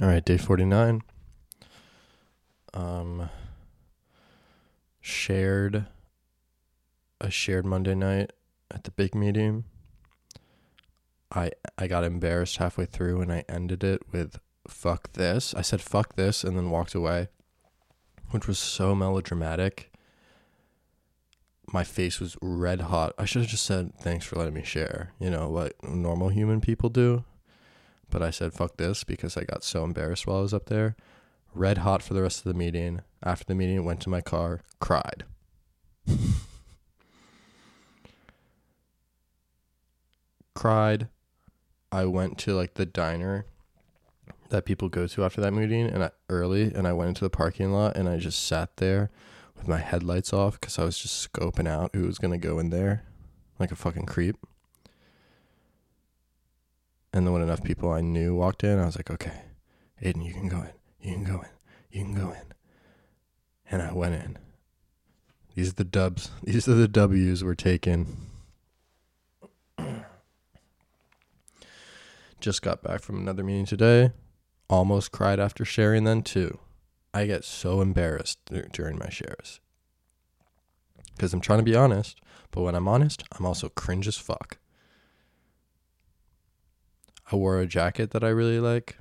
All right, day 49. Um shared a shared Monday night at the big meeting. I I got embarrassed halfway through and I ended it with fuck this. I said fuck this and then walked away, which was so melodramatic. My face was red hot. I should have just said thanks for letting me share, you know, what normal human people do. But I said fuck this because I got so embarrassed while I was up there. Red hot for the rest of the meeting. After the meeting, went to my car, cried. cried. I went to like the diner that people go to after that meeting and I, early and I went into the parking lot and I just sat there with my headlights off cuz I was just scoping out who was going to go in there like a fucking creep. And then when enough people I knew walked in, I was like, "Okay, Aiden, you can go in. You can go in. You can go in." And I went in. These are the dubs. These are the W's we're taking. Just got back from another meeting today. Almost cried after sharing then too. I get so embarrassed during my shares. Because I'm trying to be honest, but when I'm honest, I'm also cringe as fuck. I wore a jacket that I really like.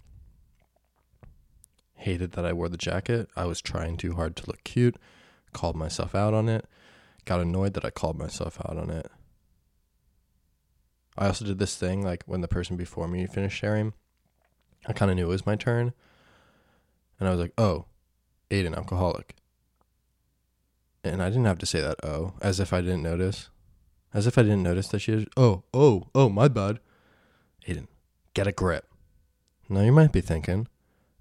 Hated that I wore the jacket. I was trying too hard to look cute. Called myself out on it. Got annoyed that I called myself out on it. I also did this thing like when the person before me finished sharing, I kind of knew it was my turn. And I was like, oh, Aiden, alcoholic. And I didn't have to say that, oh, as if I didn't notice. As if I didn't notice that she was, oh, oh, oh, my bad. Aiden, get a grip. Now you might be thinking,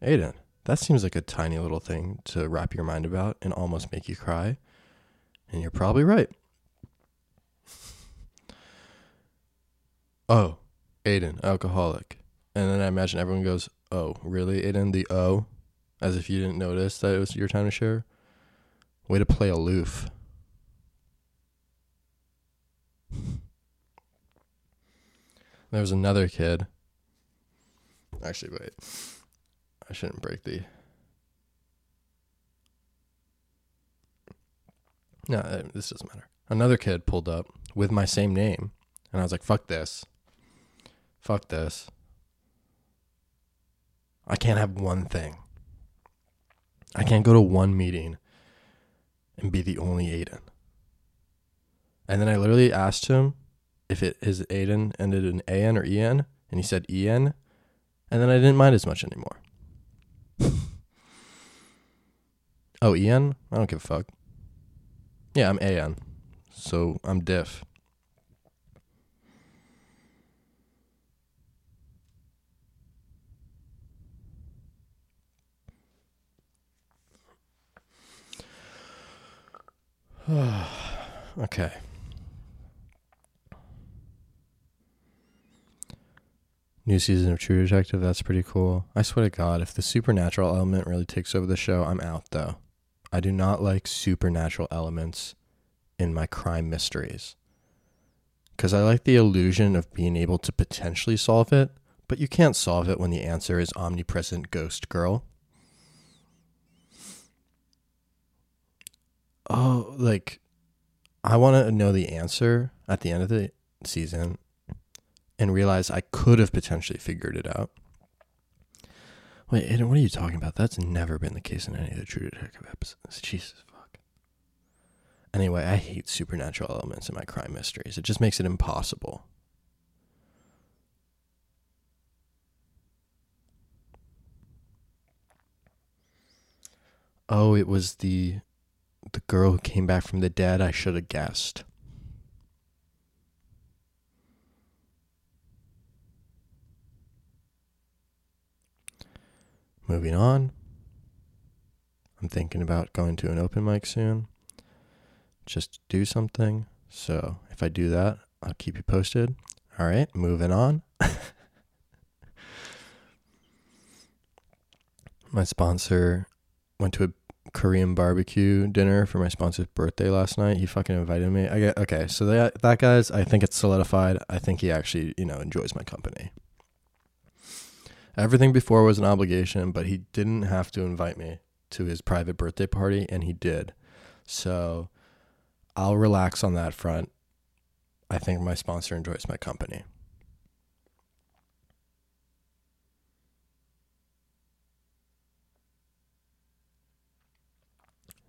Aiden, that seems like a tiny little thing to wrap your mind about and almost make you cry. And you're probably right. oh, Aiden, alcoholic. And then I imagine everyone goes, oh, really, Aiden? The O? As if you didn't notice that it was your time to share. Way to play aloof. there was another kid. Actually, wait. I shouldn't break the. No, uh, this doesn't matter. Another kid pulled up with my same name, and I was like, fuck this. Fuck this. I can't have one thing. I can't go to one meeting and be the only Aiden. And then I literally asked him if it his Aiden ended in AN or EN, and he said EN, and then I didn't mind as much anymore. oh, EN? I don't give a fuck. Yeah, I'm AN. So I'm diff. okay. New season of True Detective, that's pretty cool. I swear to God, if the supernatural element really takes over the show, I'm out though. I do not like supernatural elements in my crime mysteries. Because I like the illusion of being able to potentially solve it, but you can't solve it when the answer is omnipresent ghost girl. oh, like I want to know the answer at the end of the season and realize I could have potentially figured it out. Wait, what are you talking about? That's never been the case in any of the True Detective episodes. Jesus fuck. Anyway, I hate supernatural elements in my crime mysteries. It just makes it impossible. Oh, it was the the girl who came back from the dead, I should have guessed. Moving on. I'm thinking about going to an open mic soon. Just do something. So if I do that, I'll keep you posted. All right, moving on. My sponsor went to a Korean barbecue dinner for my sponsor's birthday last night. He fucking invited me. I get okay, so that that guy's I think it's solidified. I think he actually, you know, enjoys my company. Everything before was an obligation, but he didn't have to invite me to his private birthday party, and he did. So I'll relax on that front. I think my sponsor enjoys my company.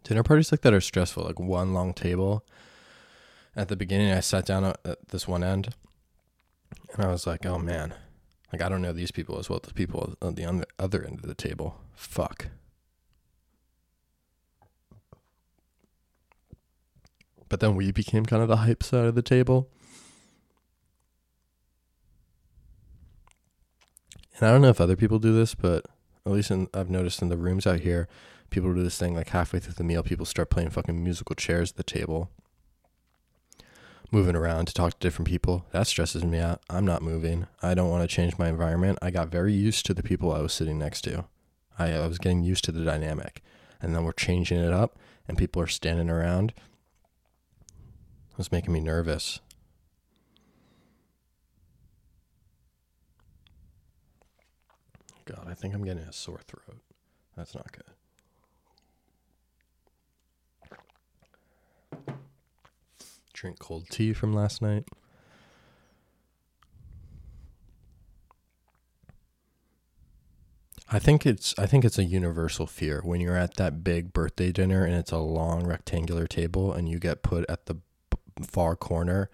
Dinner parties like that are stressful, like one long table. At the beginning, I sat down at this one end and I was like, oh man, like I don't know these people as well as the people on the other end of the table. Fuck. But then we became kind of the hype side of the table. And I don't know if other people do this, but at least in, I've noticed in the rooms out here, people do this thing like halfway through the meal, people start playing fucking musical chairs at the table, moving around to talk to different people. That stresses me out. I'm not moving. I don't want to change my environment. I got very used to the people I was sitting next to. I, I was getting used to the dynamic. And then we're changing it up, and people are standing around. It was making me nervous. God, I think I'm getting a sore throat. That's not good. Drink cold tea from last night. I think it's I think it's a universal fear when you're at that big birthday dinner and it's a long rectangular table and you get put at the far corner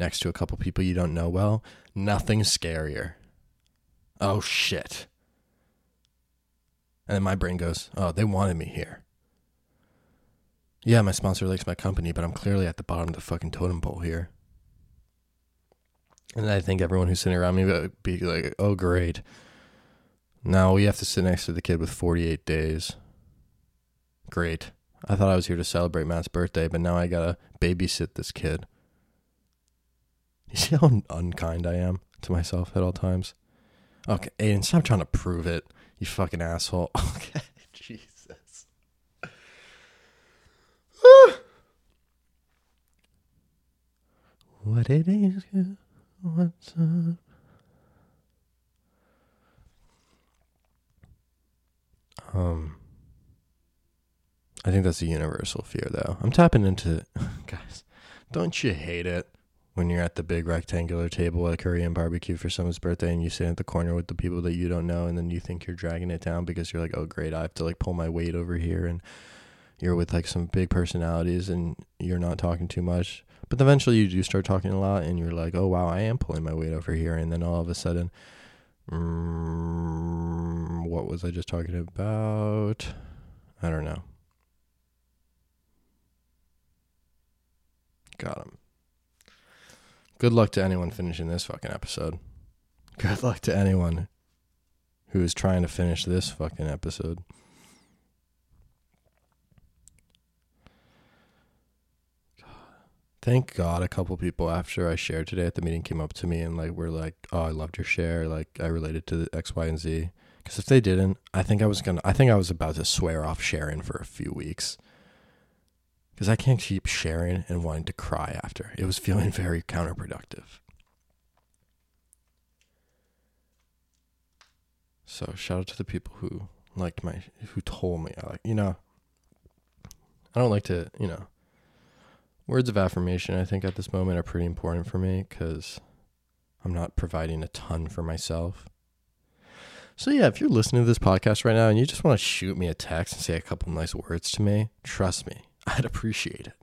next to a couple people you don't know well. Nothing's scarier. Oh shit. And then my brain goes, "Oh, they wanted me here." Yeah, my sponsor likes my company, but I'm clearly at the bottom of the fucking totem pole here. And I think everyone who's sitting around me would be like, oh, great. Now we have to sit next to the kid with 48 days. Great. I thought I was here to celebrate Matt's birthday, but now I gotta babysit this kid. You see how unkind I am to myself at all times? Okay, Aiden, stop trying to prove it, you fucking asshole. Okay, what it is, what's up? Um, I think that's a universal fear, though. I'm tapping into, guys. Don't you hate it when you're at the big rectangular table at Korean barbecue for someone's birthday and you sit at the corner with the people that you don't know, and then you think you're dragging it down because you're like, oh great, I have to like pull my weight over here and you're with like some big personalities and you're not talking too much. But eventually you do start talking a lot and you're like, oh wow, I am pulling my weight over here. And then all of a sudden, um, what was I just talking about? I don't know. Got him. Good luck to anyone finishing this fucking episode. Good luck to anyone who is trying to finish this fucking episode. Thank God a couple people after I shared today at the meeting came up to me and like were like, "Oh, I loved your share. Like I related to the X, Y, and Z." Because if they didn't, I think I was gonna. I think I was about to swear off sharing for a few weeks. Because I can't keep sharing and wanting to cry after. It was feeling very counterproductive. So shout out to the people who liked my, who told me. I like, you know, I don't like to, you know, words of affirmation, I think, at this moment are pretty important for me because I'm not providing a ton for myself. So, yeah, if you're listening to this podcast right now and you just want to shoot me a text and say a couple nice words to me, trust me, I'd appreciate it.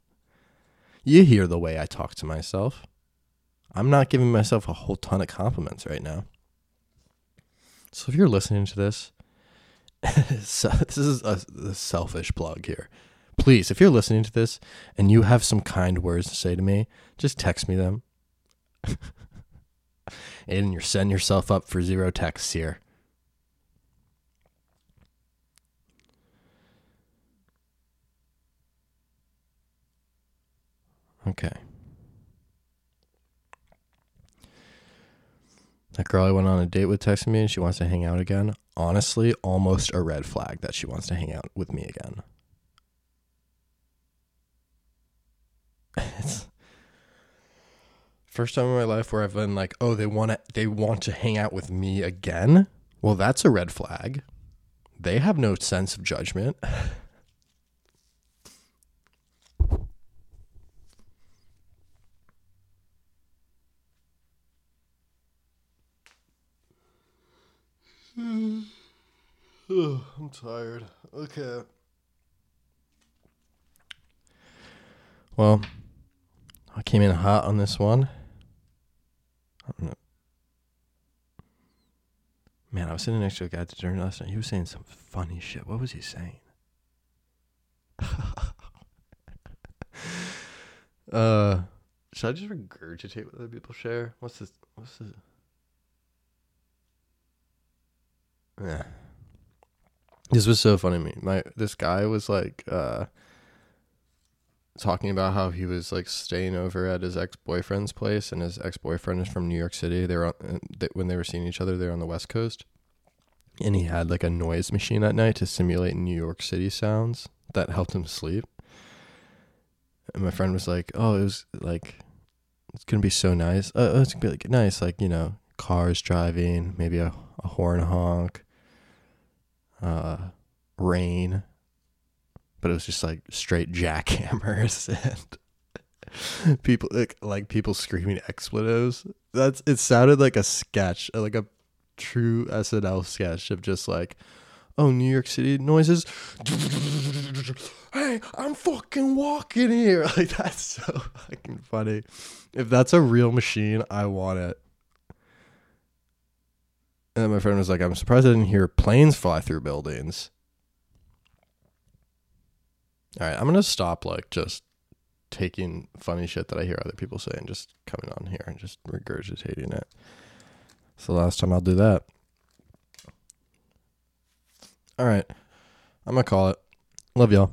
You hear the way I talk to myself. I'm not giving myself a whole ton of compliments right now. So, if you're listening to this, so this is a, a selfish plug here please, if you're listening to this and you have some kind words to say to me, just text me them. and you're setting yourself up for zero texts here. Okay. That girl I went on a date with texted me and she wants to hang out again. Honestly, almost a red flag that she wants to hang out with me again. It's first time in my life where I've been like, oh, they want to they want to hang out with me again. Well, that's a red flag. They have no sense of judgment. I'm tired. Okay. Well, I came in hot on this one. I don't know. Man, I was sitting next to a guy at the dinner last night. He was saying some funny shit. What was he saying? uh, should I just regurgitate what other people share? What's this? What's this? Yeah. This was so funny to me. My this guy was like uh talking about how he was like staying over at his ex-boyfriend's place and his ex-boyfriend is from New York City. They were on, uh, when they were seeing each other, they were on the West Coast. And he had like a noise machine at night to simulate New York City sounds that helped him sleep. And my friend was like, "Oh, it was like it's going to be so nice. Uh, it's going to be like nice like, you know, cars driving, maybe a, a horn honk, uh, rain, but it was just like straight jackhammers and people like, like people screaming expletives. That's it sounded like a sketch, like a true SNL sketch of just like, oh, New York City noises. hey, I'm fucking walking here. Like that's so fucking funny. If that's a real machine, I want it. And my friend was like, I'm surprised I didn't hear planes fly through buildings. All right, I'm to stop like just taking funny shit that I hear other people say and just coming on here and just regurgitating it. It's the last time I'll do that. All right. I'm to call it. Love y'all.